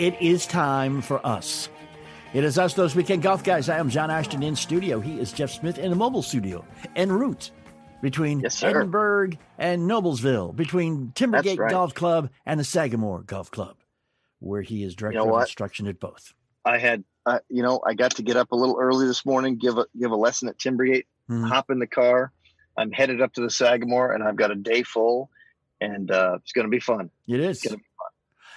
It is time for us. It is us, those weekend golf guys. I am John Ashton in studio. He is Jeff Smith in the mobile studio en route between Yes. Edinburgh and Noblesville, between Timbergate right. Golf Club and the Sagamore Golf Club, where he is director know of instruction at both. I had, uh, you know, I got to get up a little early this morning, give a give a lesson at Timbergate, Mhm. hop in the car. I'm headed up to the Sagamore, and I've got a day full, and uh, it's going to be fun. It is. gonna be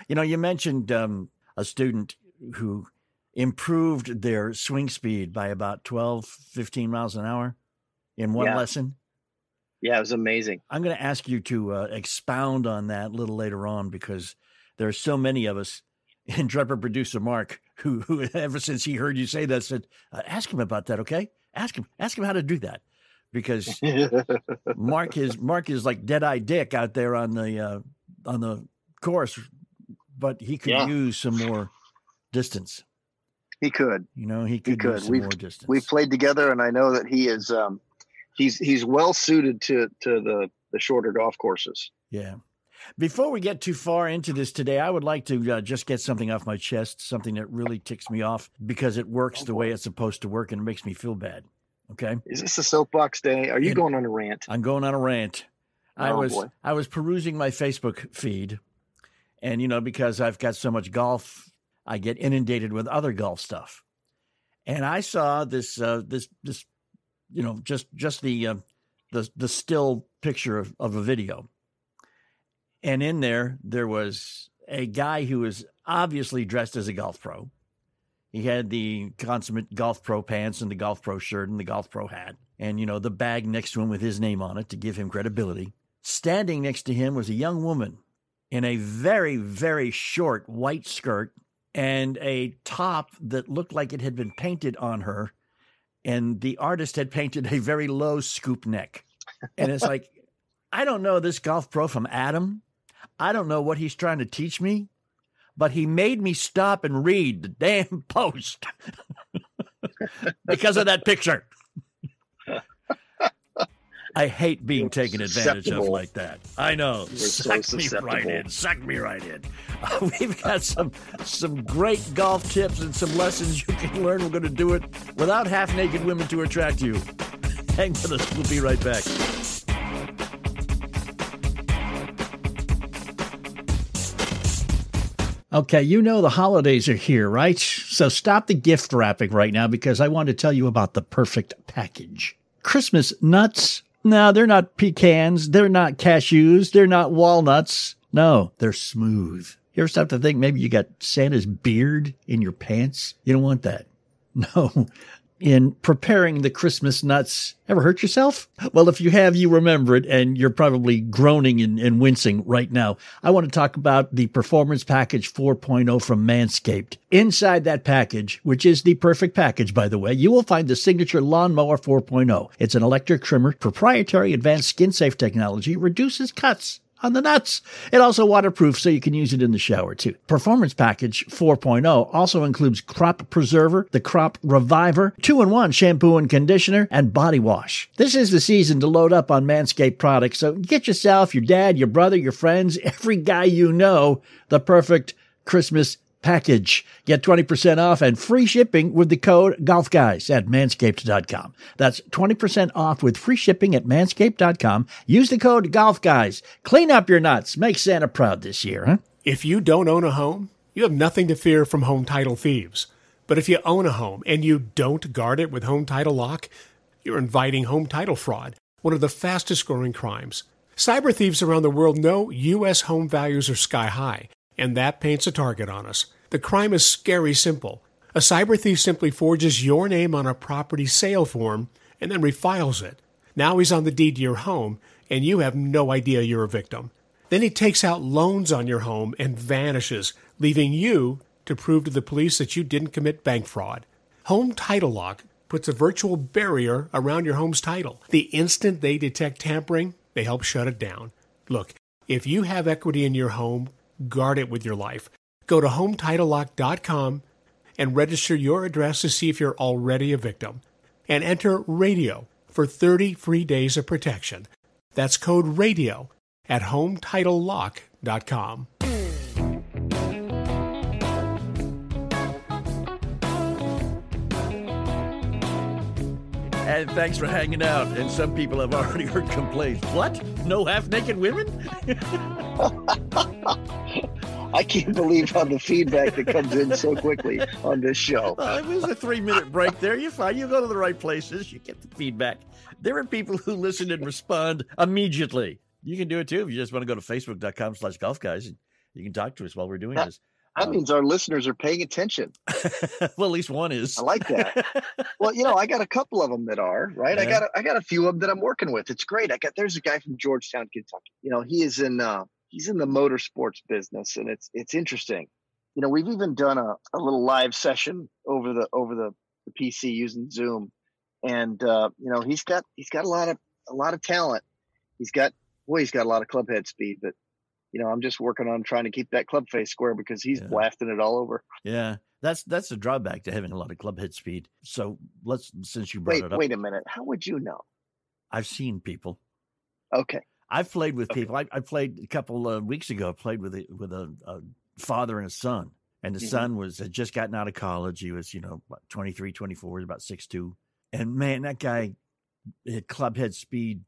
You know, you mentioned um, a student who improved their swing speed by about 12, 15 miles an hour in one Yeah. lesson. Yeah, it was amazing. I'm going to ask you to uh, expound on that a little later on because there are so many of us, and Trevor producer Mark, who, who ever since he heard you say that said, uh, "Ask him about that, okay? Ask him, ask him how to do that," because Mark is Mark is like dead eye Dick out there on the uh, on the course, but he could Yeah. use some more distance. he could. You know, he could, could. use some We've- more distance. We've played together, and I know that he is. Um, he's he's well suited to to the the shorter golf courses. Yeah. Before we get too far into this today, I would like to uh, just get something off my chest, something that really ticks me off because it works the way it's supposed to work and it makes me feel bad. Okay. Is this a soapbox day? Are you And- going on a rant? I'm going on a rant. I Oh, was boy. I was perusing my Facebook feed, and you know because I've got so much golf, I get inundated with other golf stuff, and I saw this uh, this this you know just just the uh, the the still picture of, of a video, and in there there was a guy who was obviously dressed as a golf pro. He had the consummate golf pro pants and the golf pro shirt and the golf pro hat, and you know the bag next to him with his name on it to give him credibility. Standing next to him was a young woman in a very, very short white skirt and a top that looked like it had been painted on her. And the artist had painted a very low scoop neck. And it's like, I don't know this golf pro from Adam. I don't know what he's trying to teach me, but he made me stop and read the damn post because of that picture. I hate being You're taken advantage of like that. I know. You're so Suck me right in. Suck me right in. we've got some some great golf tips and some lessons you can learn. We're going to do it without half naked women to attract you. Hang with us. We'll be right back. Okay, you know the holidays are here, right? So stop the gift wrapping right now because I want to tell you about the perfect package. Christmas nuts? No, they're not pecans. They're not cashews. They're not walnuts. No, they're smooth. You ever stop to think maybe you got Santa's beard in your pants? You don't want that. No. In preparing the Christmas nuts, ever hurt yourself? Well, if you have, you remember it, and you're probably groaning and, and wincing right now. I want to talk about the Performance Package 4.0 from Manscaped. Inside that package, which is the perfect package, by the way, you will find the signature Lawnmower 4.0. It's an electric trimmer, proprietary advanced skin safe technology, reduces cuts on the nuts. It also waterproof so you can use it in the shower too. Performance Package 4.0 also includes Crop Preserver, the Crop Reviver, 2-in-1 shampoo and conditioner, and body wash. This is the season to load up on Manscaped products, so get yourself, your dad, your brother, your friends, every guy you know, the perfect Christmas package. Get 20% off and free shipping with the code GOLFGUYS at manscaped.com. That's 20% off with free shipping at manscaped.com. Use the code GOLFGUYS. Clean up your nuts. Make Santa proud this year, huh? If you don't own a home, you have nothing to fear from home title thieves. But if you own a home and you don't guard it with home title lock, you're inviting home title fraud, one of the fastest growing crimes. Cyber thieves around the world know U.S. home values are sky high, and that paints a target on us. The crime is scary simple. A cyber thief simply forges your name on a property sale form and then refiles it. Now he's on the deed to your home, and you have no idea you're a victim. Then he takes out loans on your home and vanishes, leaving you to prove to the police that you didn't commit bank fraud. Home Title Lock puts a virtual barrier around your home's title. The instant they detect tampering, they help shut it down. Look, if you have equity in your home, guard it with your life. Go to HometitleLock.com and register your address to see if you're already a victim. And enter radio for 30 free days of protection. That's code RADIO at HometitleLock.com. And thanks for hanging out. And some people have already heard complaints. What? No half naked women? I can't believe how the feedback that comes in so quickly on this show. Uh, it was a three minute break there. You're fine. You go to the right places. You get the feedback. There are people who listen and respond immediately. You can do it too if you just want to go to facebook.com slash golf guys and you can talk to us while we're doing this. That means our listeners are paying attention. well, at least one is. I like that. Well, you know, I got a couple of them that are right. I got a, I got a few of them that I'm working with. It's great. I got there's a guy from Georgetown, Kentucky. You know, he is in uh, he's in the motorsports business, and it's it's interesting. You know, we've even done a, a little live session over the over the, the PC using Zoom, and uh, you know he's got he's got a lot of a lot of talent. He's got boy, he's got a lot of clubhead speed, but you know, I'm just working on trying to keep that club face square because he's Yeah. blasting it all over. Yeah, that's that's a drawback to having a lot of club head speed. So let's since you brought Wait, it up, wait a minute. How would you know? I've seen people. Okay. I've played with Okay. people. I, I played a couple of weeks ago. I played with a, with a, a father and a son, and the Mhm. son was had just gotten out of college. He was, you know, about 23, 24, about six two, and man, that guy had club head speed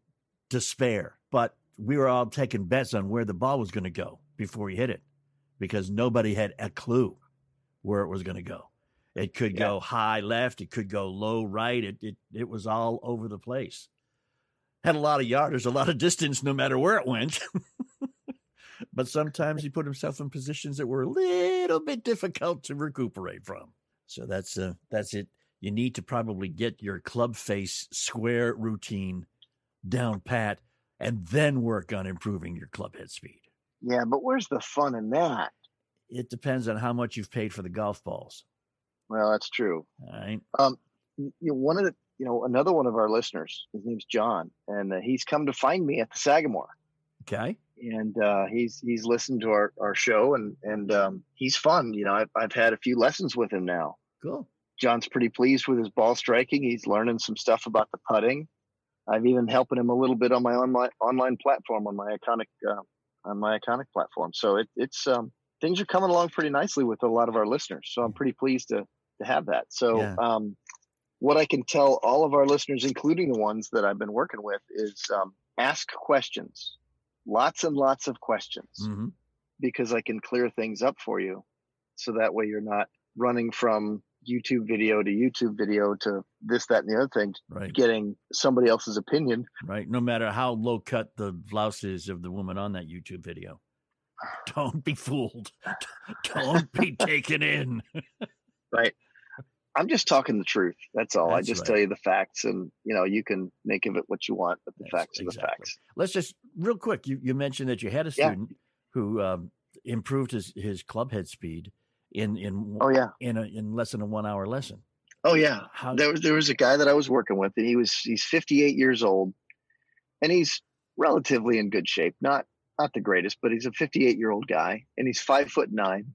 despair. But we were all taking bets on where the ball was going to go before he hit it, because nobody had a clue where it was going to go. It could Yeah. go high left. It could go low right. It, it it was all over the place. Had a lot of yarders, a lot of distance, no matter where it went. but sometimes he put himself in positions that were a little bit difficult to recuperate from. So that's uh, that's it. You need to probably get your club face square routine down pat, and then work on improving your club head speed. Yeah, but where's the fun in that? It depends on how much you've paid for the golf balls. Well, that's true. All right. Um, you know, one of the, you know, another one of our listeners, his name's John, and uh, he's come to find me at the Sagamore, Okay. and uh, he's he's listened to our, our show, and and um, he's fun. You know, I've I've had a few lessons with him now. Cool. John's pretty pleased with his ball striking. He's learning some stuff about the putting. I've even helping him a little bit on my online online platform on my iconic uh, on my iconic platform. So it, it's um, things are coming along pretty nicely with a lot of our listeners. So I'm pretty pleased to to have that. So Yeah. um, what I can tell all of our listeners, including the ones that I've been working with, is um, ask questions, lots and lots of questions, hmm because I can clear things up for you, so that way you're not running from YouTube video to YouTube video to this, that, and the other thing, Right. getting somebody else's opinion. Right. No matter how low cut the blouse is of the woman on that YouTube video. Don't be fooled. Don't be taken in. Right. I'm just talking the truth. That's all. I just right. tell you the facts, and you know you can make of it what you want, but the Yes, facts are the facts. Let's just real quick. You you mentioned that you had a Yeah. student who um, improved his his club head speed in in Oh yeah. in a, in less than a one hour lesson. Oh yeah. How there was there was a guy that I was working with, and he was he's 58 years old, and he's relatively in good shape. Not not the greatest, but he's a 58 year old guy, and he's five foot nine.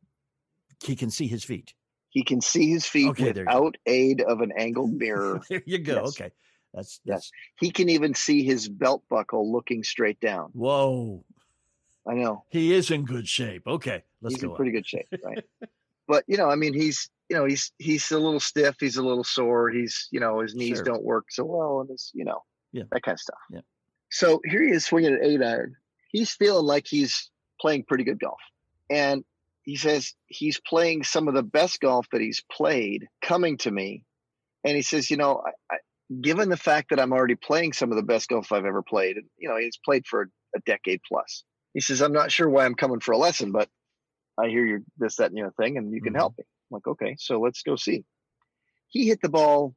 he can see his feet. He can see his feet Okay, there you go. without aid of an angled mirror. there you go. Yes. Okay, that's Yes. that's he can even see his belt buckle looking straight down. whoa. I know He is in good shape. Okay, let's he's go. in on. pretty good shape, right? but you know, I mean, he's you know he's he's a little stiff. He's a little sore. He's you know his knees Sure. don't work so well, and his you know Yeah. that kind of stuff. Yeah. So here he is swinging an eight iron. He's feeling like he's playing pretty good golf, and he says he's playing some of the best golf that he's played. Coming to me, and he says, you know, I, I, given the fact that I'm already playing some of the best golf I've ever played, and you know, he's played for a, a decade plus. He says, I'm not sure why I'm coming for a lesson, but I hear you're this, that, and the other thing, and you can Mhm. help me. I'm like, okay, so let's go see. He hit the ball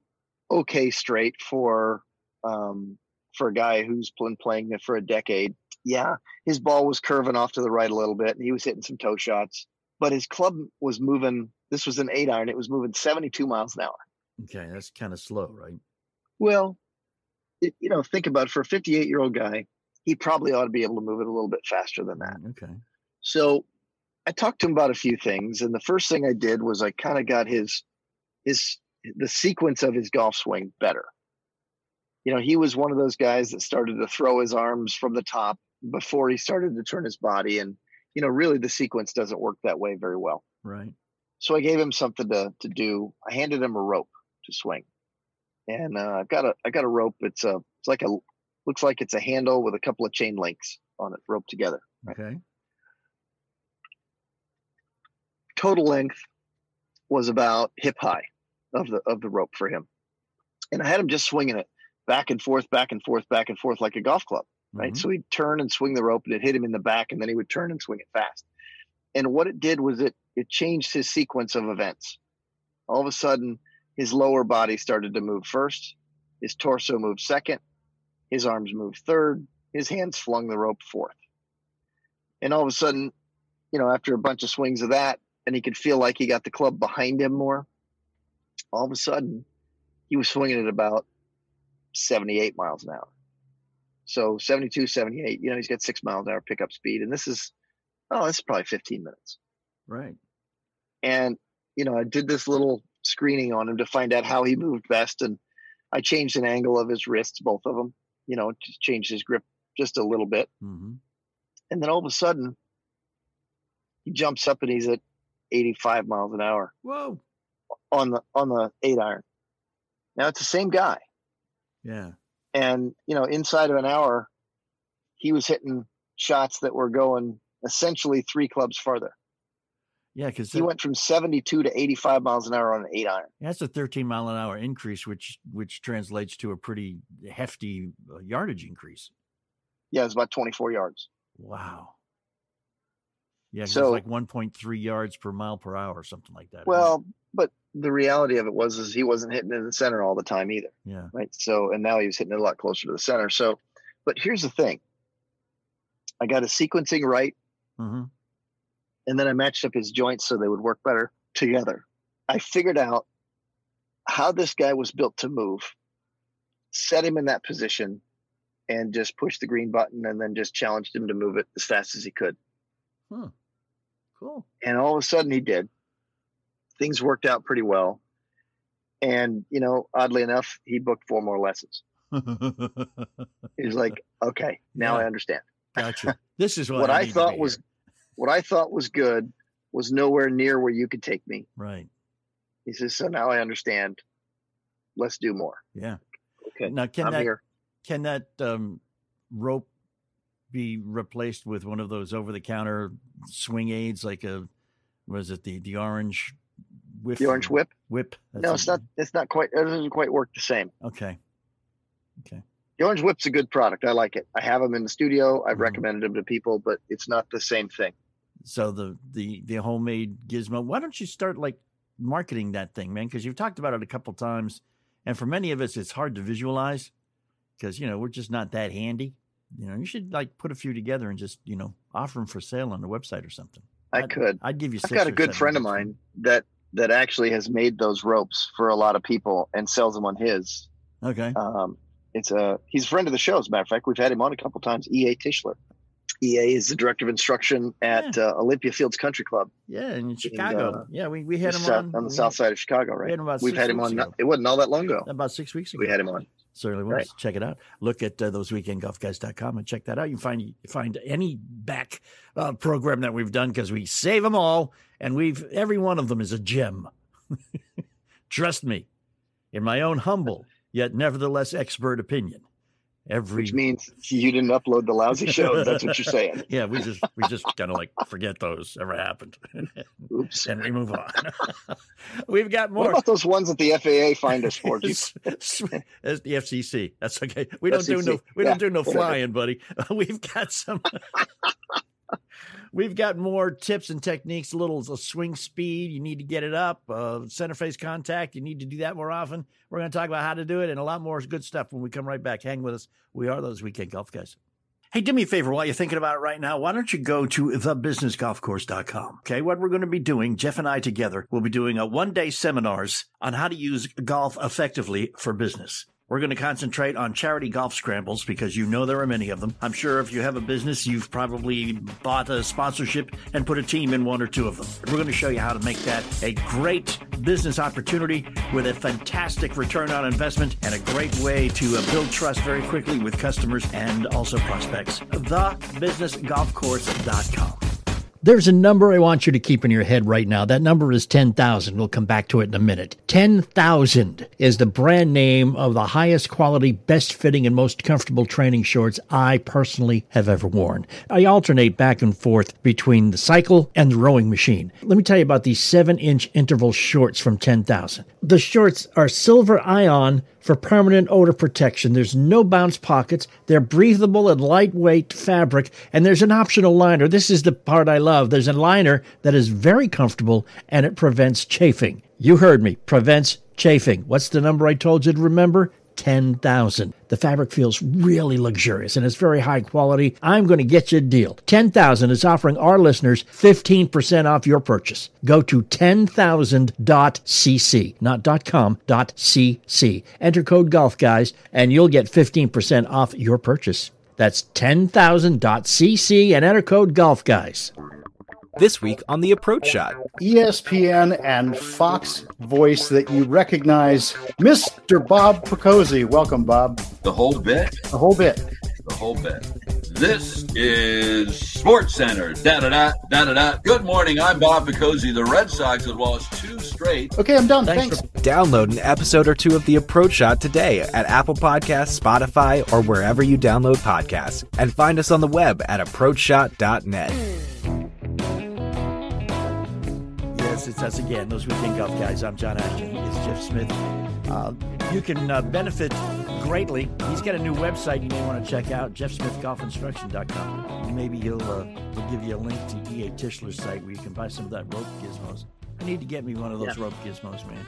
okay straight for um, for a guy who's been playing it for a decade. Yeah, his ball was curving off to the right a little bit, and he was hitting some toe shots. But his club was moving. This was an eight iron. It was moving 72 miles an hour. Okay, that's kind of slow, right? Well, it, you know, think about it, for a 58 year old guy, he probably ought to be able to move it a little bit faster than that. Okay. So I talked to him about a few things, and the first thing I did was I kind of got his his the sequence of his golf swing better. You know, he was one of those guys that started to throw his arms from the top before he started to turn his body, and you know, really the sequence doesn't work that way very well. Right. So I gave him something to to do. I handed him a rope to swing, and uh, I've got a I got a rope. It's a it's like a looks like it's a handle with a couple of chain links on it roped together. Okay. Total length was about hip high of the of the rope for him, and I had him just swinging it back and forth, back and forth, back and forth like a golf club, right? Mhm. So he'd turn and swing the rope, and it hit him in the back, and then he would turn and swing it fast. And what it did was it it changed his sequence of events. All of a sudden, his lower body started to move first, his torso moved second, his arms moved third, his hands flung the rope fourth. And all of a sudden, you know, after a bunch of swings of that, and he could feel like he got the club behind him more. All of a sudden, he was swinging at about 78 miles an hour. So 72, 78, you know, he's got six miles an hour pickup speed. And this is, oh, this is probably 15 minutes. Right. And, you know, I did this little screening on him to find out how he moved best. And I changed an angle of his wrists, both of them, you know, just changed his grip just a little bit. hmm And then all of a sudden, he jumps up and he's at 85 miles an hour. Whoa. on the on the eight iron. Now it's the same guy, Yeah. and you know, inside of an hour, he was hitting shots that were going essentially three clubs farther. Yeah, because He went from seventy-two to eighty-five miles an hour on an eight iron. that's a 13 mile an hour increase, which which translates to a pretty hefty uh, yardage increase. Yeah, it's about twenty-four yards. Wow. Yeah, So- it's like 1.3 yards per mile per hour or something like that. Well, but the reality of it was is he wasn't hitting in the center all the time either, yeah. right? So, and now he was hitting it a lot closer to the center. So, but here's the thing: I got his sequencing right. hmm and then I matched up his joints so they would work better together. I figured out how this guy was built to move, set him in that position, and just push the green button and then just challenged him to move it as fast as he could. Cool. And all of a sudden he did. Things worked out pretty well. And, you know, oddly enough, he booked four more lessons. He's like, okay, now Yeah. I understand. gotcha. This is what, What I to thought was what I thought was good was nowhere near where you could take me. right. He says, so now I understand. Let's do more. Yeah. Okay. Now, can I'm that here. can that um, rope be replaced with one of those over the counter swing aids, like a was it the the orange whip? The orange whip? Whip. That's no, it's not. It's not quite. It doesn't quite work the same. Okay. Okay. The orange whip's a good product. I like it. I have them in the studio. I've Mhm. recommended them to people, but it's not the same thing. So the the the homemade gizmo. Why don't you start like marketing that thing, man? Because you've talked about it a couple times, and for many of us, it's hard to visualize because you know we're just not that handy. You know, you should like put a few together and just you know offer them for sale on the website or something. I I'd- could. I'd give you. I've got a good friend of mine that that actually has made those ropes for a lot of people and sells them on his. Okay. Um, it's a he's a friend of the show. As a matter of fact, we've had him on a couple times. E.A. Tischler. EA is the director of instruction at uh, Olympia Fields Country Club Yeah, in Chicago. uh, yeah, we, we had him south- on on the we- south side of Chicago, We right? had him We've had him on. ago. It wasn't all that long ago. about six weeks ago. We had him on. Certainly will. Right. Check it out. Look at uh, those weekendgolfguys.com and check that out. You can find find any back uh, program that we've done because we save them all, and we've every one of them is a gem. Trust me, in my own humble yet nevertheless expert opinion, every Which means you didn't upload the lousy shows. That's what you're saying. yeah, we just we just kind of like forget those ever happened, Oops. and we move on. we've got more What about those ones that the FAA fined us for? The FCC. That's okay. We don't do no we Yeah, don't do no flying, buddy. We've got some. We've got more tips and techniques. A little a swing speed. You need to get it up. Uh, center face contact. You need to do that more often. We're going to talk about how to do it and a lot more good stuff when we come right back. Hang with us. We are those weekend golf guys. Hey, do me a favor while you're thinking about it right now. Why don't you go to thebusinessgolfcourse.com? Okay. What we're going to be doing, Jeff and I together, we'll be doing a one day seminars on how to use golf effectively for business. We're going to concentrate on charity golf scrambles because you know there are many of them. I'm sure if you have a business, you've probably bought a sponsorship and put a team in one or two of them. We're going to show you how to make that a great business opportunity with a fantastic return on investment and a great way to uh, build trust very quickly with customers and also prospects. TheBusinessGolfCourse.com. There's a number I want you to keep in your head right now. That number is 10,000. We'll come back to it in a minute. 10,000 is the brand name of the highest quality, best fitting, and most comfortable training shorts I personally have ever worn. I alternate back and forth between the cycle and the rowing machine. Let me tell you about these 7 inch interval shorts from 10,000. The shorts are silver ion for permanent odor protection. There's no bounce pockets. They're breathable and lightweight fabric, and there's an optional liner. This is the part I love. There's a liner that is very comfortable and it prevents chafing. You heard me, prevents chafing. What's the number I told you to remember? 10,000. The fabric feels really luxurious and it's very high quality. I'm going to get you a deal. 10,000 is offering our listeners 15% off your purchase. Go to 10,000.cc, not .com, .cc. Enter code golf guys and you'll get 15% off your purchase. That's 10,000.cc and enter code golf guys. This week on the approach shot. ESPN and Fox voice that you recognize, Mr. Bob Picozzi. Welcome, Bob. The whole bit? The whole bit. The whole bit. This is Sports Center. Da da da da da da. Good morning. I'm Bob Picozzi. The Red Sox have lost two straight. Okay, I'm done. Thanks. Thanks. Download an episode or two of the approach shot today at Apple Podcasts, Spotify, or wherever you download podcasts. And find us on the web at approachshot.net. It's us again, those weekend golf guys. I'm John Ashton. It's Jeff Smith. Uh, you can uh, benefit greatly. He's got a new website you may want to check out, jeffsmithgolfinstruction.com. Maybe he'll, uh, he'll give you a link to E.A. Tischler's site where you can buy some of that rope gizmos. I need to get me one of those Yeah. rope gizmos, man.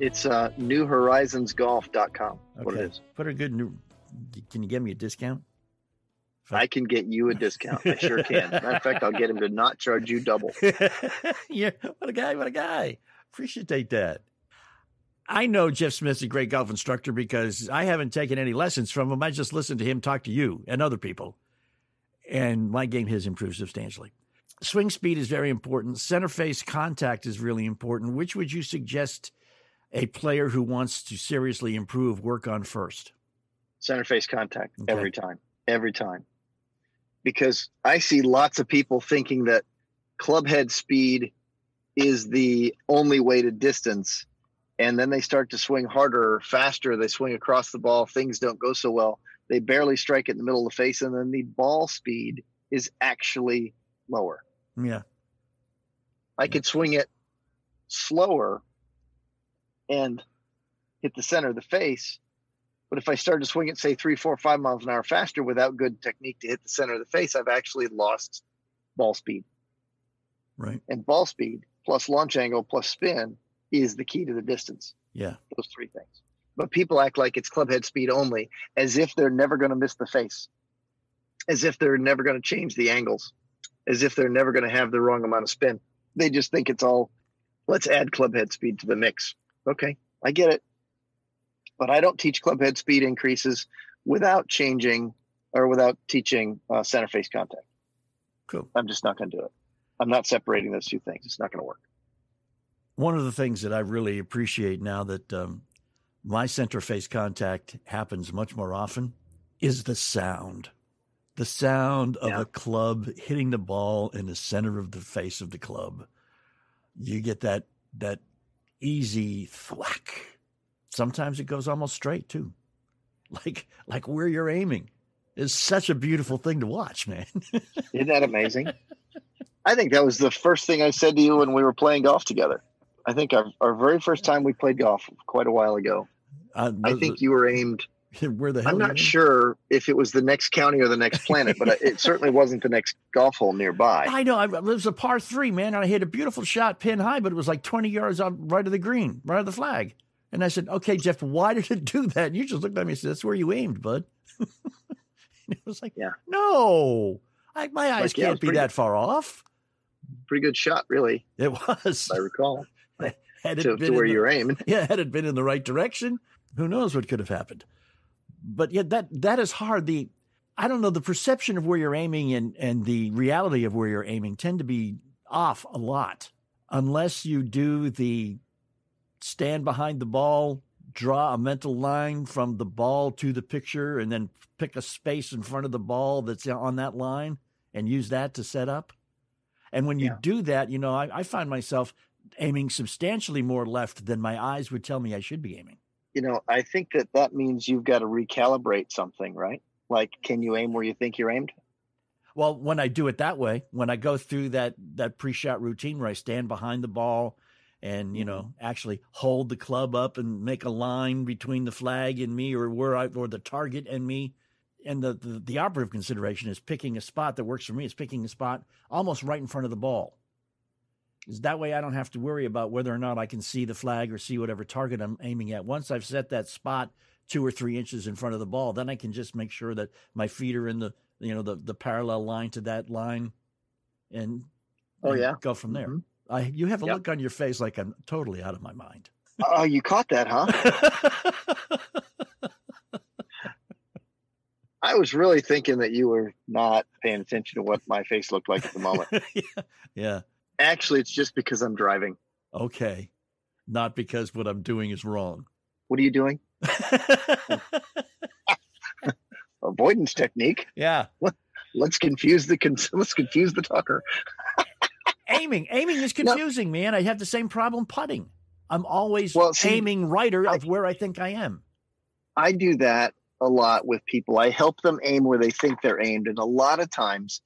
It's uh, newhorizonsgolf.com. What it Okay. is. Put a good new. Can you give me a discount? I can get you a discount. I sure can. Matter of fact, I'll get him to not charge you double. yeah, what a guy, what a guy. Appreciate that. I know Jeff Smith's a great golf instructor because I haven't taken any lessons from him. I just listened to him talk to you and other people. And my game has improved substantially. Swing speed is very important. Center face contact is really important. Which would you suggest a player who wants to seriously improve work on first? Center face contact Okay. every time. Every time. Because I see lots of people thinking that club head speed is the only way to distance. And then they start to swing harder or faster. They swing across the ball. Things don't go so well. They barely strike it in the middle of the face. And then the ball speed is actually lower. Yeah. I could swing it slower and hit the center of the face. But if I start to swing it, say three, four, five miles an hour faster without good technique to hit the center of the face, I've actually lost ball speed. Right. And ball speed plus launch angle plus spin is the key to the distance. Yeah. Those three things. But people act like it's club head speed only, as if they're never going to miss the face, as if they're never going to change the angles, as if they're never going to have the wrong amount of spin. They just think it's all, let's add club head speed to the mix. Okay, I get it. But I don't teach club head speed increases without changing or without teaching uh, center face contact. Cool. I'm just not going to do it. I'm not separating those two things. It's not going to work. One of the things that I really appreciate now that um, my center face contact happens much more often is the sound. The sound of Yeah. a club hitting the ball in the center of the face of the club. You get that that easy thwack. Sometimes it goes almost straight too. Like like where you're aiming is such a beautiful thing to watch, man. Isn't that amazing? I think that was the first thing I said to you when we were playing golf together. I think our, our very first time we played golf quite a while ago. Uh, I, I think you were aimed. where the hell I'm not sure if it was the next county or the next planet, but it certainly wasn't the next golf hole nearby. I know. I, it was a par three, man, and I hit a beautiful shot pin high, but it was like 20 yards out right of the green, right of the flag. And I said, okay, Jeff, why did it do that? And you just looked at me and said, that's where you aimed, bud. and it was like, Yeah. no, I, my eyes Like, can't was be that good. far off. Pretty good shot, really, It was. I recall, Had it to, been to where the- you're aiming. yeah, had it been in the right direction, who knows what could have happened. But yet that that is hard. The I don't know, the perception of where you're aiming and, and the reality of where you're aiming tend to be off a lot unless you do the stand behind the ball, draw a mental line from the ball to the picture, and then pick a space in front of the ball that's on that line and use that to set up. And when you Yeah. do that, you know, I, I find myself aiming substantially more left than my eyes would tell me I should be aiming. You know, I think that that means you've got to recalibrate something, right? Like, can you aim where you think you're aimed? Well, when I do it that way, when I go through that that pre-shot routine where I stand behind the ball and you know actually hold the club up and make a line between the flag and me or where I or the target and me, and the the, the operative consideration is picking a spot that works for me. It's picking a spot almost right in front of the ball. Is that way I don't have to worry about whether or not I can see the flag or see whatever target I'm aiming at. Once I've set that spot two or three inches in front of the ball, then I can just make sure that my feet are in the you know the the parallel line to that line, and Oh, and yeah. go from there. Mhm. I you have a Yep. look on your face like I'm totally out of my mind. Oh, you caught that, huh? I was really thinking that you were not paying attention to what my face looked like at the moment. yeah, yeah. Actually, it's just because I'm driving. Okay, not because what I'm doing is wrong. What are you doing? Avoidance technique. yeah, Let's confuse the con- let's confuse the talker. Aiming aiming is No. confusing, man. I have the same problem putting. I'm always Well, see, aiming righter of where I think I am. I do that a lot with people. I help them aim where they think they're aimed, and a lot of times,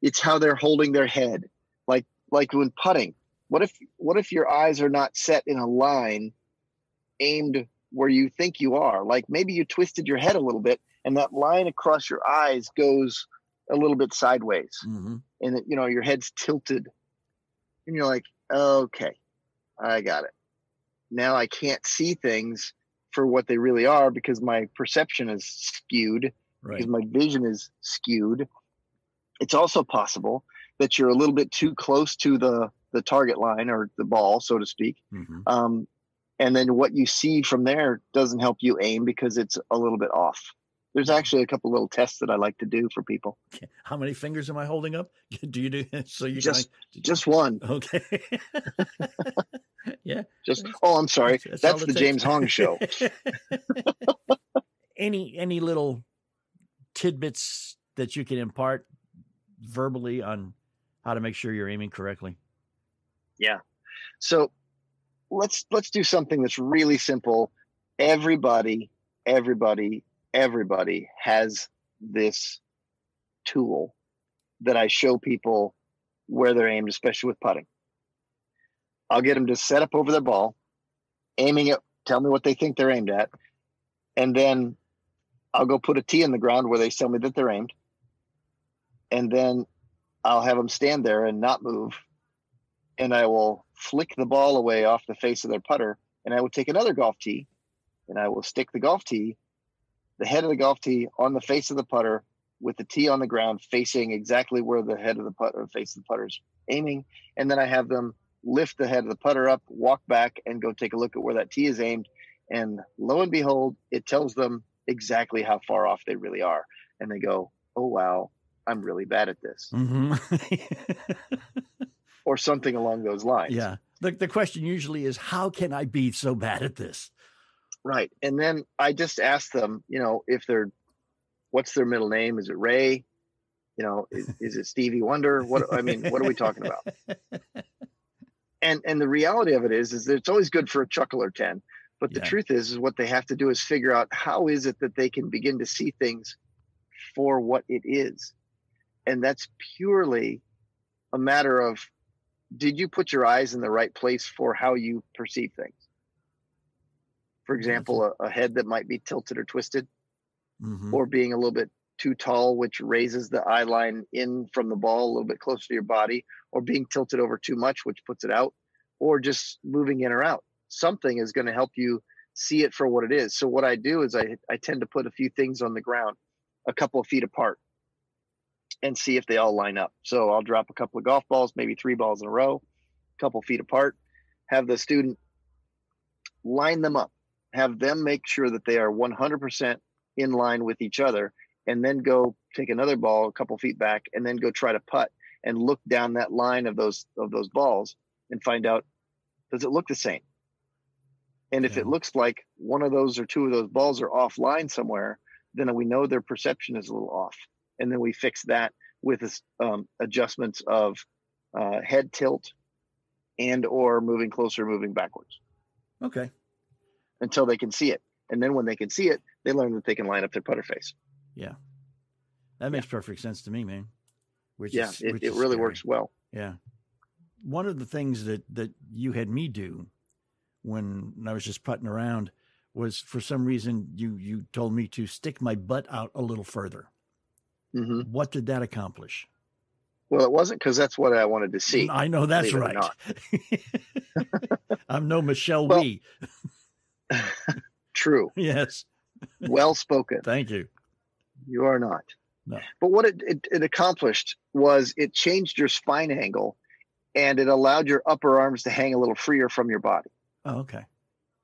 it's how they're holding their head. Like like when putting. What if what if your eyes are not set in a line, aimed where you think you are? Like maybe you twisted your head a little bit, and that line across your eyes goes a little bit sideways, hmm and it, you know your head's tilted, and you're like, okay, I got it. Now I can't see things for what they really are because my perception is skewed Right. because my vision is skewed. It's also possible that you're a little bit too close to the the target line or the ball, so to speak. hmm Um, and then what you see from there doesn't help you aim because it's a little bit off. There's actually a couple little tests that I like to do for people. How many fingers am I holding up? Do you do so? You Just- can, Just one. okay. yeah. Just oh, I'm sorry. That's That's the. James Hong show. any any little tidbits that you can impart verbally on how to make sure you're aiming correctly? Yeah. So let's let's do something that's really simple. Everybody, everybody, everybody has this tool that I show people where they're aimed, especially with putting. I'll get them to set up over the ball, aiming it, tell me what they think they're aimed at, and then I'll go put a tee in the ground where they tell me that they're aimed, and then I'll have them stand there and not move and I will flick the ball away off the face of their putter, and I will take another golf tee, and I will stick the golf tee, the head of the golf tee on the face of the putter, with the tee on the ground facing exactly where the head of the putter, the face of the putter is aiming, and then I have them lift the head of the putter up, walk back, and go take a look at where that tee is aimed, and lo and behold, it tells them exactly how far off they really are, and they go, "Oh wow, I'm really bad at this," Mm-hmm. or something along those lines. yeah. The, the question usually is, how can I be so bad at this? Right. And then I just ask them, you know, if they're, what's their middle name? Is it Ray? You know, is, is it Stevie Wonder? What, I mean, what are we talking about? And, and the reality of it is, is that it's always good for a chuckle or 10. But the Yeah. truth is, is what they have to do is figure out how is it that they can begin to see things for what it is. And that's purely a matter of, did you put your eyes in the right place for how you perceive things? For example, a, a head that might be tilted or twisted Mhm. or being a little bit too tall, which raises the eye line in from the ball a little bit closer to your body, or being tilted over too much, which puts it out, or just moving in or out. Something is going to help you see it for what it is. So what I do is I, I tend to put a few things on the ground. a couple of feet apart and see if they all line up. So I'll drop a couple of golf balls, maybe three balls in a row, a couple feet apart, have the student line them up, have them make sure that they are 100% in line with each other, and then go take another ball a couple feet back and then go try to putt and look down that line of those of those balls and find out does it look the same? And if yeah. it looks like one of those or two of those balls are offline somewhere then we know their perception is a little off. And then we fix that with um, adjustments of uh, head tilt and or moving closer moving backwards. Okay until they can see it and then when they can see it they learn that they can line up their putter face yeah that makes yeah. perfect sense to me man which yeah is, it, it really scary. works well yeah one of the things that that you had me do when i was just putting around was for some reason you you told me to stick my butt out a little further Mm-hmm. What did that accomplish? Well, it wasn't because that's what I wanted to see. I know that's right. I'm no Michelle well, Wie. true. Yes. well spoken. Thank you. You are not. No. But what it, it, it accomplished was it changed your spine angle and it allowed your upper arms to hang a little freer from your body. Oh, okay.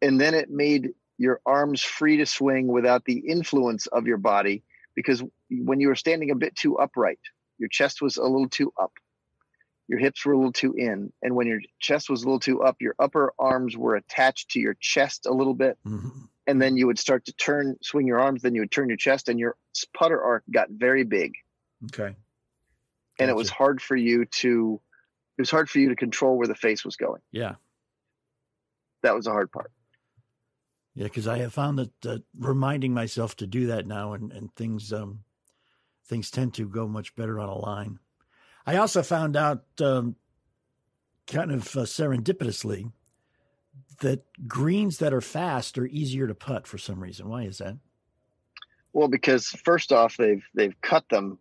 And then it made your arms free to swing without the influence of your body because when you were standing a bit too upright, your chest was a little too up, your hips were a little too in, and when your chest was a little too up, your upper arms were attached to your chest a little bit, mm-hmm. and then you would start to turn, swing your arms, then you would turn your chest, and your putter arc got very big. Okay. Gotcha. And it was hard for you to, it was hard for you to control where the face was going. Yeah. That was the hard part. Yeah, because I have found that uh, reminding myself to do that now, and, and things um, things tend to go much better on a line. I also found out, um, kind of uh, serendipitously, that greens that are fast are easier to putt for some reason. Why is that? Well, because first off, they've they've cut them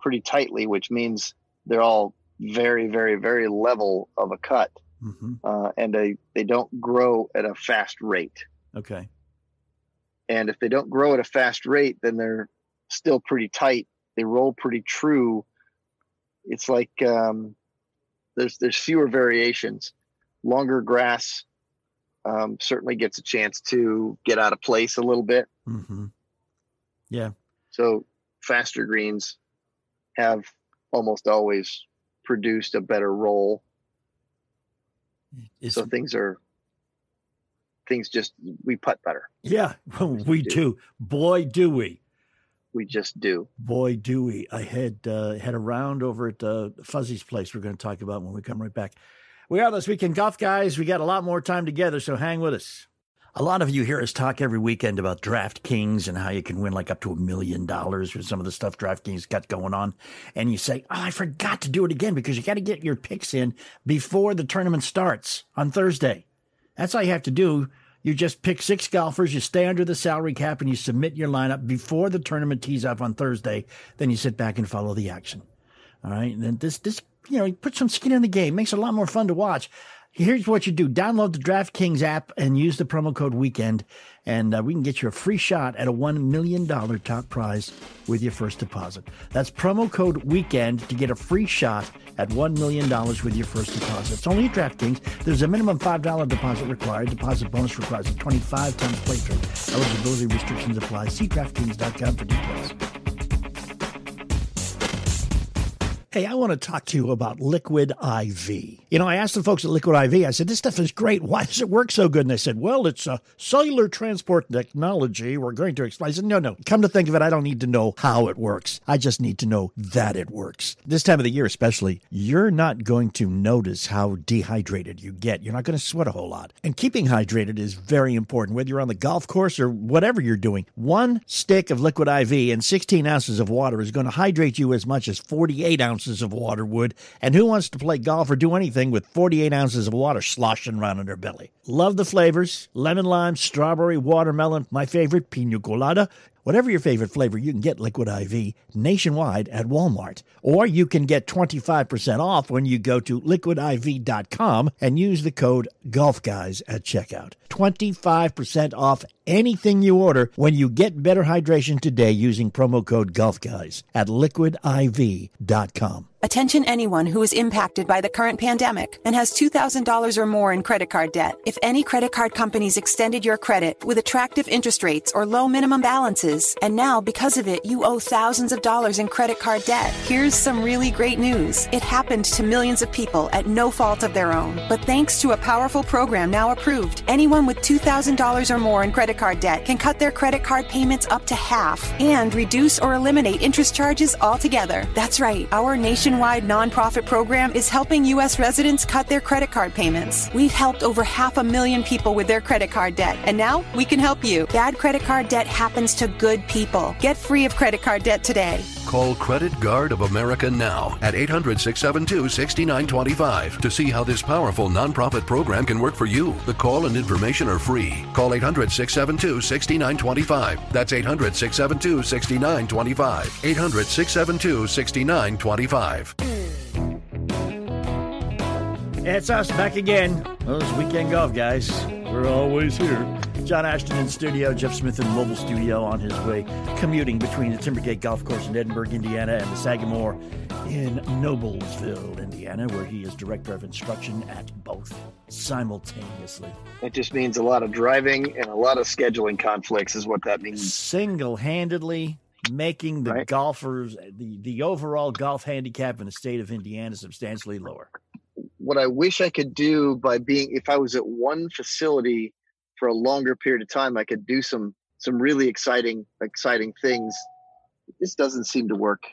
pretty tightly, which means they're all very, very, very level of a cut, mm-hmm. uh, and they they don't grow at a fast rate. Okay. And if they don't grow at a fast rate, then they're still pretty tight. They roll pretty true. It's like um, there's there's fewer variations. Longer grass um, certainly gets a chance to get out of place a little bit. Mm-hmm. Yeah. So faster greens have almost always produced a better roll. Is, so things are things just we putt better. Yeah, we do. do. Boy, do we. We just do. Boy, do we. I had uh, had a round over at uh, Fuzzy's place. We're going to talk about when we come right back. We are this weekend golf guys. We got a lot more time together, so hang with us. A lot of you hear us talk every weekend about DraftKings and how you can win like up to a million dollars with some of the stuff DraftKings got going on. And you say, Oh, I forgot to do it again because you got to get your picks in before the tournament starts on Thursday. That's all you have to do. You just pick six golfers, you stay under the salary cap, and you submit your lineup before the tournament tees off on Thursday. Then you sit back and follow the action. All right. And then this, this, you know, put some skin in the game. Makes it a lot more fun to watch. Here's what you do download the DraftKings app and use the promo code weekend, and uh, we can get you a free shot at a $1 million top prize with your first deposit. That's promo code weekend to get a free shot at $1 million with your first deposit. It's only at DraftKings. There's a minimum $5 deposit required. Deposit bonus requires a 25 times playthrough. Eligibility restrictions apply. See DraftKings.com for details. Hey, I want to talk to you about Liquid IV. You know, I asked the folks at Liquid IV, I said, this stuff is great. Why does it work so good? And they said, well, it's a cellular transport technology. We're going to explain. I said, no, no. Come to think of it, I don't need to know how it works. I just need to know that it works. This time of the year, especially, you're not going to notice how dehydrated you get. You're not going to sweat a whole lot. And keeping hydrated is very important, whether you're on the golf course or whatever you're doing. One stick of Liquid IV and 16 ounces of water is going to hydrate you as much as 48 ounces ounces of water would, and who wants to play golf or do anything with 48 ounces of water sloshing around in their belly? Love the flavors lemon lime, strawberry, watermelon, my favorite, pina colada. Whatever your favorite flavor, you can get Liquid IV nationwide at Walmart. Or you can get 25% off when you go to liquidiv.com and use the code GolfGuys at checkout. 25% off anything you order when you get better hydration today using promo code GolfGuys at liquidiv.com. Attention anyone who is impacted by the current pandemic and has $2,000 or more in credit card debt. If any credit card companies extended your credit with attractive interest rates or low minimum balances, and now because of it you owe thousands of dollars in credit card debt, here's some really great news. It happened to millions of people at no fault of their own. But thanks to a powerful program now approved, anyone with $2,000 or more in credit card debt can cut their credit card payments up to half and reduce or eliminate interest charges altogether. That's right. Our nation nationwide nonprofit program is helping U.S. residents cut their credit card payments. We've helped over half a million people with their credit card debt, and now we can help you. Bad credit card debt happens to good people. Get free of credit card debt today. Call Credit Guard of America now at 800 672 6925 to see how this powerful nonprofit program can work for you. The call and information are free. Call 800 672 6925. That's 800 672 6925. 800 672 6925. It's us back again. Those weekend golf guys. We're always here. John Ashton in studio, Jeff Smith in mobile studio on his way commuting between the Timbergate Golf Course in Edinburgh, Indiana, and the Sagamore in Noblesville, Indiana, where he is director of instruction at both simultaneously. It just means a lot of driving and a lot of scheduling conflicts, is what that means. Single handedly making the right. golfers, the, the overall golf handicap in the state of Indiana substantially lower. What I wish I could do by being, if I was at one facility for a longer period of time, I could do some some really exciting exciting things. This doesn't seem to work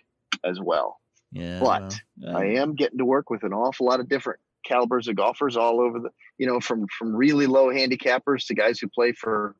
as well. Yeah, but well, I am getting to work with an awful lot of different calibers of golfers all over the you know from from really low handicappers to guys who play for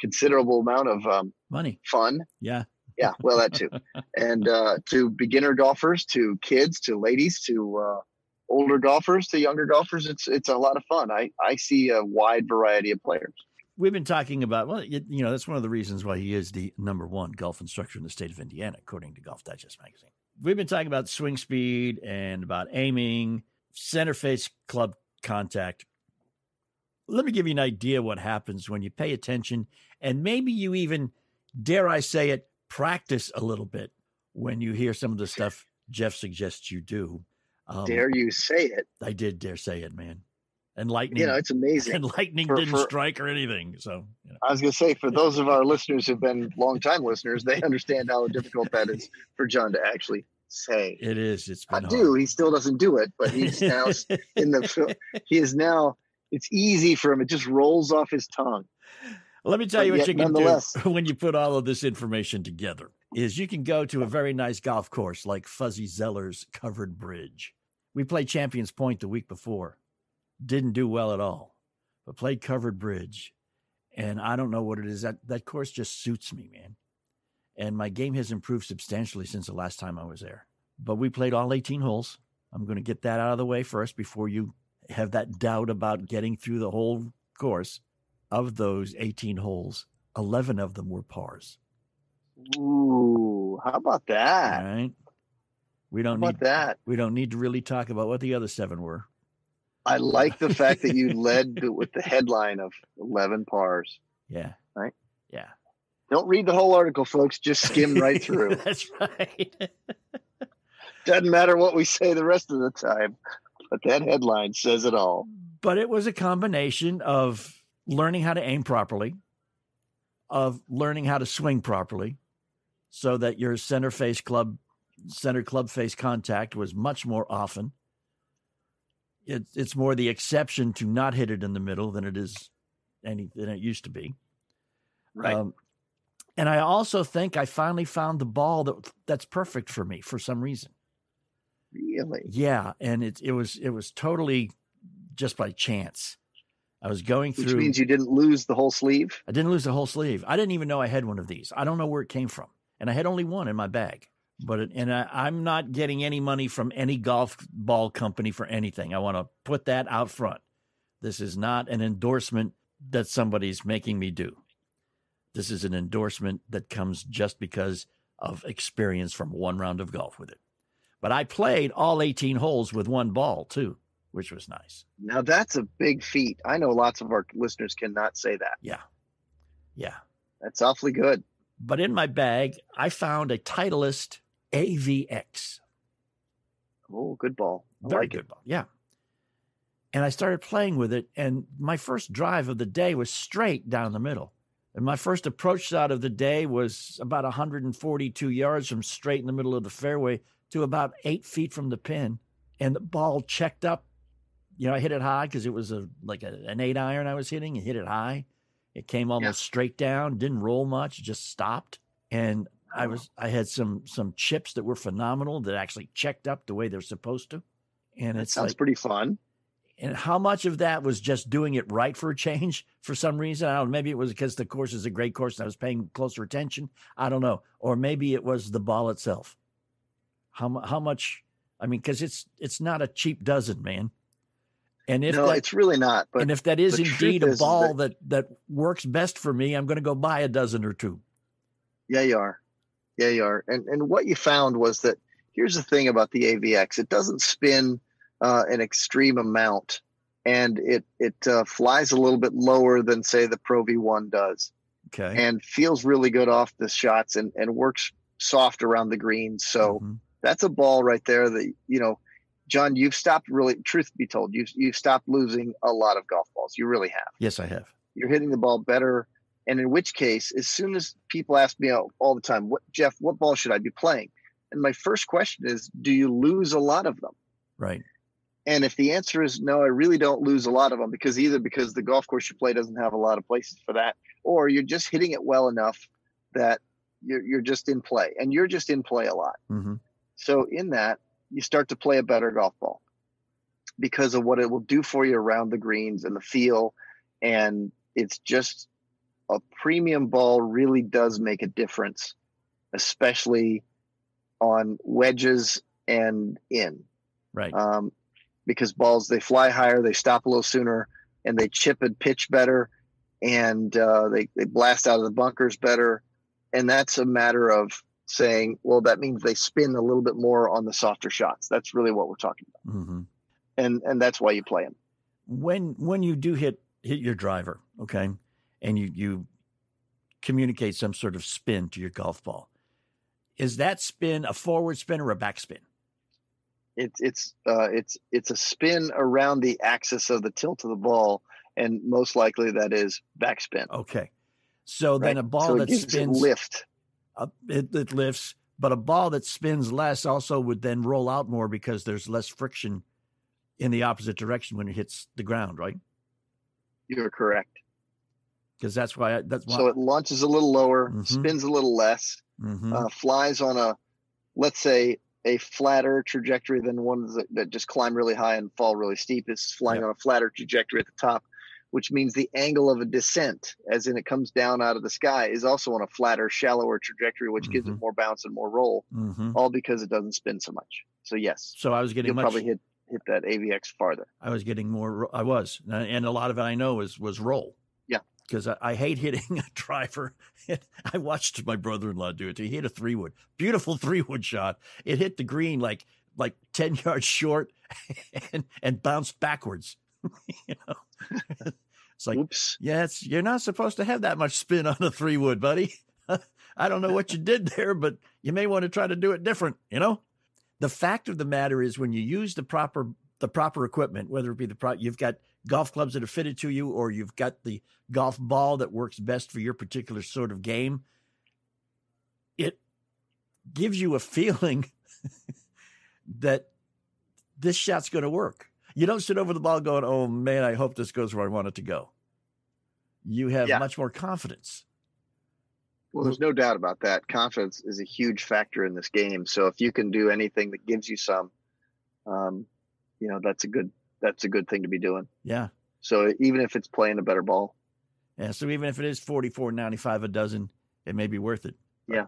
considerable amount of um, money. fun. Yeah. Yeah well that too. And uh, to beginner golfers to kids to ladies to uh, older golfers to younger golfers, it's it's a lot of fun. I I see a wide variety of players. We've been talking about well, you, you know, that's one of the reasons why he is the number one golf instructor in the state of Indiana, according to Golf Digest magazine. We've been talking about swing speed and about aiming, center face club contact. Let me give you an idea what happens when you pay attention and maybe you even, dare I say it, practice a little bit when you hear some of the stuff Jeff suggests you do. Um, dare you say it? I did dare say it, man. And lightning, you know, it's amazing. And lightning for, didn't for, strike or anything. So you know. I was going to say, for those of our listeners who've been long-time listeners, they understand how difficult that is for John to actually say. It is. It's I hard. do. He still doesn't do it, but he's now in the. He is now. It's easy for him. It just rolls off his tongue. Let me tell but you what you can do when you put all of this information together. Is you can go to a very nice golf course like Fuzzy Zoeller's Covered Bridge we played Champions Pointe the week before. Didn't do well at all, but played Covered Bridge. And I don't know what it is. That, that course just suits me, man. And my game has improved substantially since the last time I was there. But we played all 18 holes. I'm going to get that out of the way first before you have that doubt about getting through the whole course. Of those 18 holes, 11 of them were pars. Ooh, how about that? All right. We don't need that. We don't need to really talk about what the other seven were. I like the fact that you led with the headline of 11 pars. Yeah. Right? Yeah. Don't read the whole article, folks. Just skim right through. That's right. Doesn't matter what we say the rest of the time, but that headline says it all. But it was a combination of learning how to aim properly, of learning how to swing properly, so that your center face club center club face contact was much more often. It, it's more the exception to not hit it in the middle than it is any than it used to be. Right. Um, and I also think I finally found the ball that that's perfect for me for some reason. Really? Yeah, and it it was it was totally just by chance. I was going through. Which means you didn't lose the whole sleeve. I didn't lose the whole sleeve. I didn't even know I had one of these. I don't know where it came from, and I had only one in my bag. But it, and I, I'm not getting any money from any golf ball company for anything. I want to put that out front. This is not an endorsement that somebody's making me do. This is an endorsement that comes just because of experience from one round of golf with it. But I played all 18 holes with one ball too, which was nice. Now that's a big feat. I know lots of our listeners cannot say that. Yeah. Yeah. That's awfully good. But in my bag, I found a Titleist AVX. Oh, good ball. I Very like good it. ball. Yeah. And I started playing with it, and my first drive of the day was straight down the middle. And my first approach shot of the day was about 142 yards from straight in the middle of the fairway to about eight feet from the pin. And the ball checked up. You know, I hit it high because it was a like a, an eight iron I was hitting. and hit it high. It came almost straight down, didn't roll much, just stopped. And I was I had some some chips that were phenomenal that actually checked up the way they're supposed to. And it's sounds like, pretty fun. and how much of that was just doing it right for a change for some reason? I don't know. Maybe it was because the course is a great course and I was paying closer attention. I don't know. Or maybe it was the ball itself. How, how much? I mean, because it's it's not a cheap dozen, man. And if no, that, it's really not. But and if that is indeed a is ball that- that, that works best for me, I'm going to go buy a dozen or two. Yeah, you are. Yeah, you are. And and what you found was that here's the thing about the AVX: it doesn't spin uh, an extreme amount, and it it uh, flies a little bit lower than say the Pro V1 does, Okay. and feels really good off the shots and and works soft around the greens. So Mhm. that's a ball right there that you know. John, you've stopped really. Truth be told, you've you've stopped losing a lot of golf balls. You really have Yes, I have. you're hitting the ball better. And in which case, as soon as people ask me all, the time, what Jeff, what ball should I be playing? And my first question is, do you lose a lot of them? Right. And if the answer is no, I really don't lose a lot of them because either because the golf course you play doesn't have a lot of places for that, or you're just hitting it well enough that you're, you're just in play and you're just in play a lot. hmm So in that, you start to play a better golf ball because of what it will do for you around the greens and the feel. And it's just a premium ball really does make a difference, especially on wedges and in. Right. Um, because balls they fly higher, they stop a little sooner, and they chip and pitch better, and uh, they they blast out of the bunkers better, and that's a matter of saying, well, that means they spin a little bit more on the softer shots. That's really what we're talking about, hmm and and that's why you play them. when when you do hit hit your driver, okay, and you you communicate some sort of spin to your golf ball, is that spin a forward spin or a back spin? It's it's uh, it's it's a spin around the axis of the tilt of the ball, and most likely that is backspin. Okay, so then a ball so that spins lift. uh, it, it lifts, but a ball that spins less also would then roll out more because there's less friction in the opposite direction when it hits the ground, right? You're correct. Because that's why I, that's why. So it launches a little lower, Mhm. spins a little less, Mhm. uh, flies on a, let's say, a flatter trajectory than ones that, that just climb really high and fall really steep. It's flying Yep. on a flatter trajectory at the top, which means the angle of a descent, as in it comes down out of the sky, is also on a flatter, shallower trajectory, which gives it Mhm. more bounce and more roll, Mhm. all because it doesn't spin so much. So yes, So I was getting much. probably hit hit that AVX farther. I was getting more. I was, and- and a lot of it I know was was roll. Because I, I hate hitting a driver. I watched my brother-in-law do it. He hit a three wood, beautiful three wood shot. It hit the green like like ten yards short, and and bounced backwards. you know, it's like Oops. yeah, it's you're not supposed to have that much spin on a three wood, buddy. I don't know what you did there, but you may want to try to do it different. You know, the fact of the matter is when you use the proper the proper equipment, whether it be the pro, you've got golf clubs that are fitted to you, or you've got the golf ball that works best for your particular sort of game. It gives you a feeling that this shot's going to work. You don't sit over the ball going, "Oh man, I hope this goes where I want it to go." You have Yeah. much more confidence. Well, there's no doubt about that. Confidence is a huge factor in this game. So if you can do anything that gives you some, um, you know, that's a good that's a good thing to be doing. Yeah. So even if it's playing a better ball, Yeah. So even if it is forty four ninety five a dozen, it may be worth it. Yeah.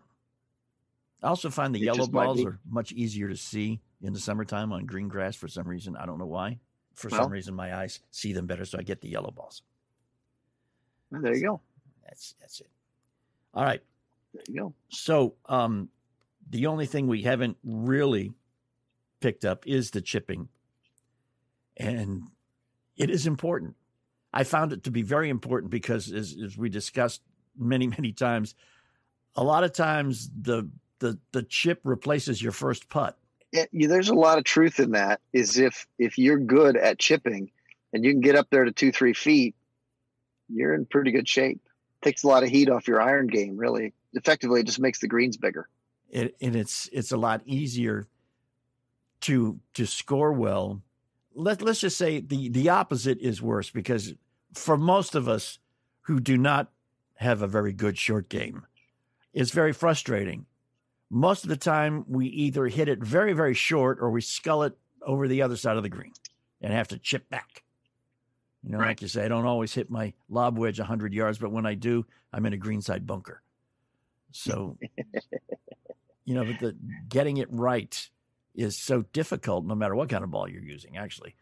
I also find the It yellow balls are much easier to see in the summertime on green grass for some reason. I don't know why. For Well- some reason, my eyes see them better, so I get the yellow balls. well, there you go. That's that's it. All right. There you go. So, um, the only thing we haven't really picked up is the chipping. And it is important. I found it to be very important because, as, as we discussed many, many times, a lot of times the, the, the chip replaces your first putt. Yeah, there's a lot of truth in that. Is if if you're good at chipping and you can get up there to two three feet, you're in pretty good shape. Takes a lot of heat off your iron game. Really, effectively, it just makes the greens bigger. It, and it's it's a lot easier to to score well. Let let's just say the the opposite is worse because for most of us who do not have a very good short game, it's very frustrating most of the time we either hit it very, very short or we skull it over the other side of the green and have to chip back. You know, right. like you say, I don't always hit my lob wedge 100 yards, but when I do, I'm in a greenside bunker. So, you know, but the getting it right is so difficult no matter what kind of ball you're using, actually.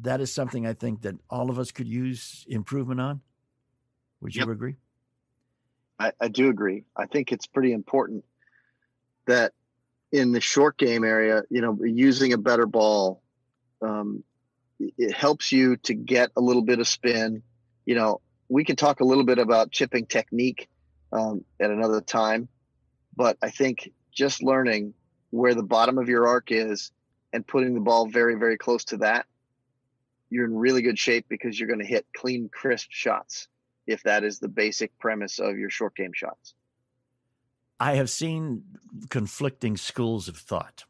That is something I think that all of us could use improvement on. Would you yep. agree? I, I do agree. I think it's pretty important that in the short game area, you know, using a better ball, um, it helps you to get a little bit of spin. You know, we can talk a little bit about chipping technique um, at another time, but I think just learning where the bottom of your arc is and putting the ball very, very close to that, you're in really good shape because you're going to hit clean, crisp shots if that is the basic premise of your short game shots. I have seen conflicting schools of thought.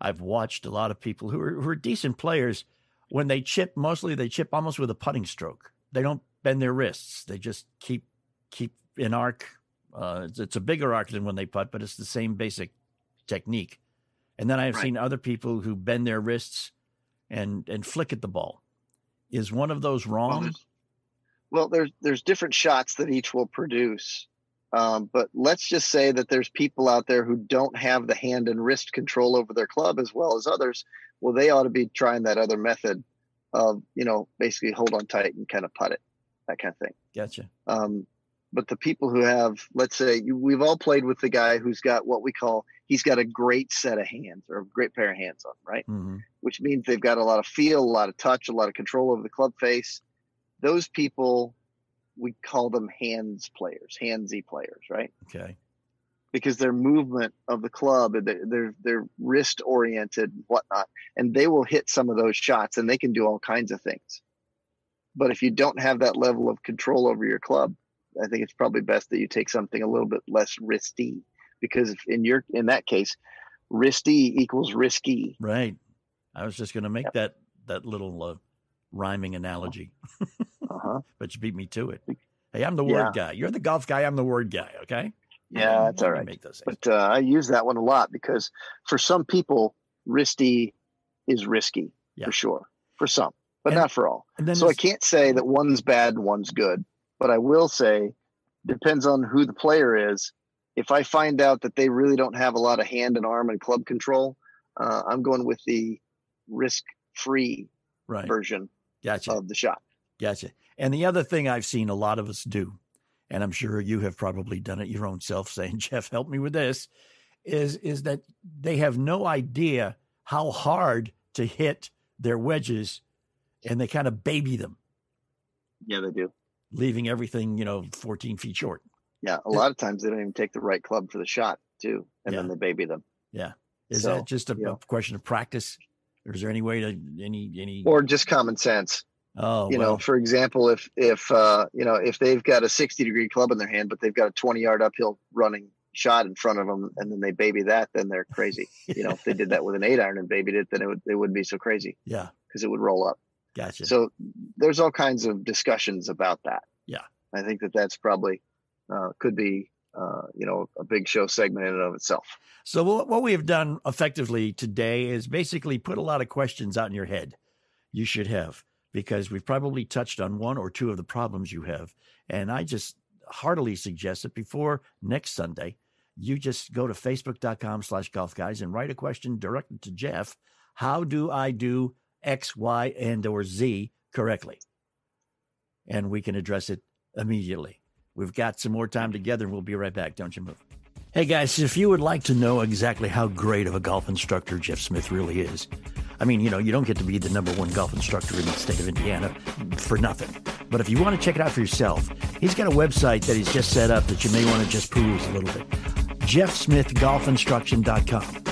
I've watched a lot of people who are, who are decent players. When they chip, mostly they chip almost with a putting stroke. They don't bend their wrists. They just keep keep an arc. Uh, it's, it's, a bigger arc than when they putt, but it's the same basic technique. And then I've right. seen other people who bend their wrists and and flick at the ball. Is one of those wrong? Well, there's, well, there's, there's different shots that each will produce. Um, but let's just say that there's people out there who don't have the hand and wrist control over their club as well as others. Well, they ought to be trying that other method of, you know, basically hold on tight and kind of putt it, that kind of thing. Gotcha. Um, but the people who have, let's say, you, we've all played with the guy who's got what we call, he's got a great set of hands or a great pair of hands on, right? Mm-hmm. Which means they've got a lot of feel, a lot of touch, a lot of control over the club face. Those people we call them hands players, handsy players, right? Okay. Because their movement of the club, they're they're wrist oriented, whatnot, and they will hit some of those shots, and they can do all kinds of things. But if you don't have that level of control over your club, I think it's probably best that you take something a little bit less risky, because in your in that case, risky equals risky. Right. I was just going to make yep. that that little uh, rhyming analogy. uh-huh. but you beat me to it. Hey, I'm the word yeah. guy. You're the golf guy. I'm the word guy. Okay. Yeah, that's all right. Make those but uh, I use that one a lot because for some people, risky is risky yeah. for sure. For some, but and, not for all. so I can't say that one's bad and one's good. But I will say, depends on who the player is. If I find out that they really don't have a lot of hand and arm and club control, uh, I'm going with the risk-free right. version gotcha. of the shot. Gotcha. And the other thing I've seen a lot of us do, and I'm sure you have probably done it your own self, saying, Jeff, help me with this, is is that they have no idea how hard to hit their wedges and they kind of baby them. Yeah, they do. Leaving everything, you know, 14 feet short. Yeah. A lot of times they don't even take the right club for the shot, too. And yeah. then they baby them. Yeah. Is so, that just a, a question of practice? Or is there any way to any any or just common sense? Oh, you well. know, for example, if if uh, you know if they've got a sixty degree club in their hand, but they've got a twenty yard uphill running shot in front of them, and then they baby that, then they're crazy. you know, if they did that with an eight iron and babied it, then it would it wouldn't be so crazy. Yeah, because it would roll up. Gotcha. So there's all kinds of discussions about that. Yeah, I think that that's probably uh, could be uh, you know a big show segment in and of itself. So what we have done effectively today is basically put a lot of questions out in your head. You should have because we've probably touched on one or two of the problems you have. And I just heartily suggest that before next Sunday, you just go to facebook.com slash golf guys and write a question directed to Jeff. How do I do X, Y, and or Z correctly? And we can address it immediately. We've got some more time together, and we'll be right back. Don't you move. Hey guys, if you would like to know exactly how great of a golf instructor Jeff Smith really is, I mean, you know, you don't get to be the number one golf instructor in the state of Indiana for nothing. But if you want to check it out for yourself, he's got a website that he's just set up that you may want to just peruse a little bit. JeffSmithGolfInstruction.com.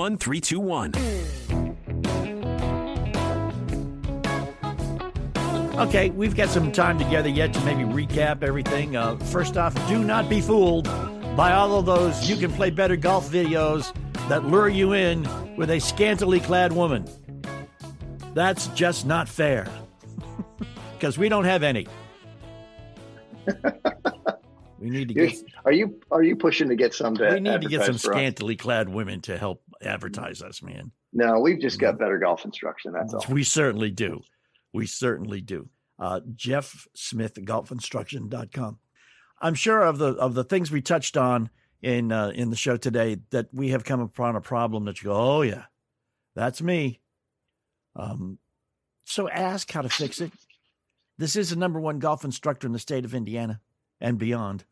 321321. Okay, we've got some time together yet to maybe recap everything. Uh, first off, do not be fooled by all of those you can play better golf videos that lure you in with a scantily clad woman. That's just not fair. Because we don't have any. we need to get Are you are you pushing to get some to we need to get some advertise for us? scantily clad women to help advertise us, man. No, we've just got better golf instruction. That's all. We certainly do. We certainly do. Uh, Jeff Smith, golfinstruction.com. I'm sure of the of the things we touched on in uh, in the show today that we have come upon a problem that you go, oh yeah, that's me. Um, so ask how to fix it. This is the number one golf instructor in the state of Indiana and beyond.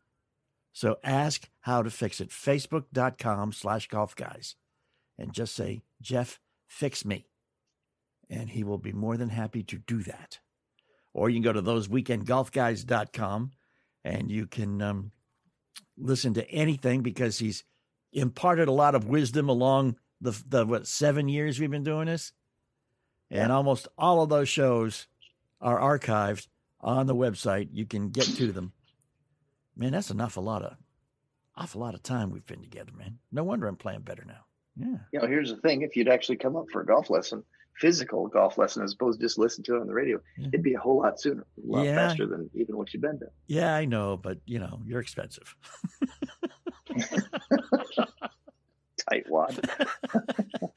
So ask how to fix it. Facebook.com slash golf guys. And just say, Jeff, fix me and he will be more than happy to do that. Or you can go to thoseweekendgolfguys.com and you can um, listen to anything because he's imparted a lot of wisdom along the, the what seven years we've been doing this, and almost all of those shows are archived on the website. You can get to them. Man, that's an awful lot of awful lot of time we've been together, man. No wonder I'm playing better now. Yeah. You know, here's the thing: if you'd actually come up for a golf lesson, physical golf lesson, as opposed to just listen to it on the radio, it'd be a whole lot sooner, a lot Yeah. faster than even what you've been doing. Yeah, I know, but you know, you're expensive. Tightwad.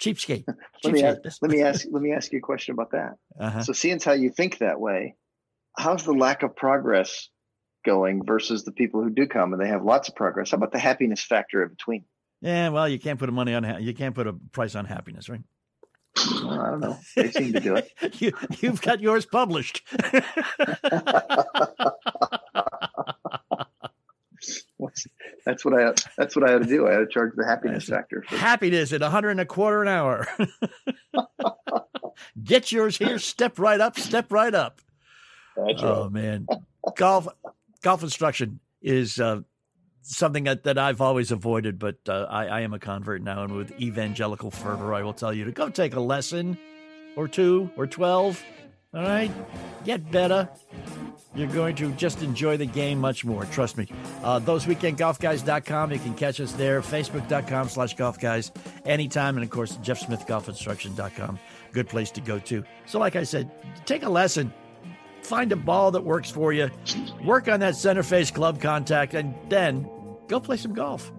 Cheapskate. let me ask, let me ask let me ask you a question about that. Uh-huh. So, seeing how you think that way, how's the lack of progress going versus the people who do come and they have lots of progress? How about the happiness factor in between? Yeah, well, you can't put a money on ha- you can't put a price on happiness, right? Well, I don't know. They seem to do it. you, you've got yours published. That's what I. That's what I ought to do. I ought to charge the happiness factor. For, happiness at a hundred and a quarter an hour. Get yours here. Step right up. Step right up. That's oh right. man, golf golf instruction is uh, something that, that I've always avoided, but uh, I, I am a convert now, and with evangelical fervor, I will tell you to go take a lesson or two or twelve. All right, get better. You're going to just enjoy the game much more. Trust me. Uh, ThoseWeekendGolfGuys.com. You can catch us there. Facebook.com slash golf guys anytime. And of course, JeffSmithGolfInstruction.com. Good place to go to. So, like I said, take a lesson. Find a ball that works for you. Work on that center face club contact, and then go play some golf.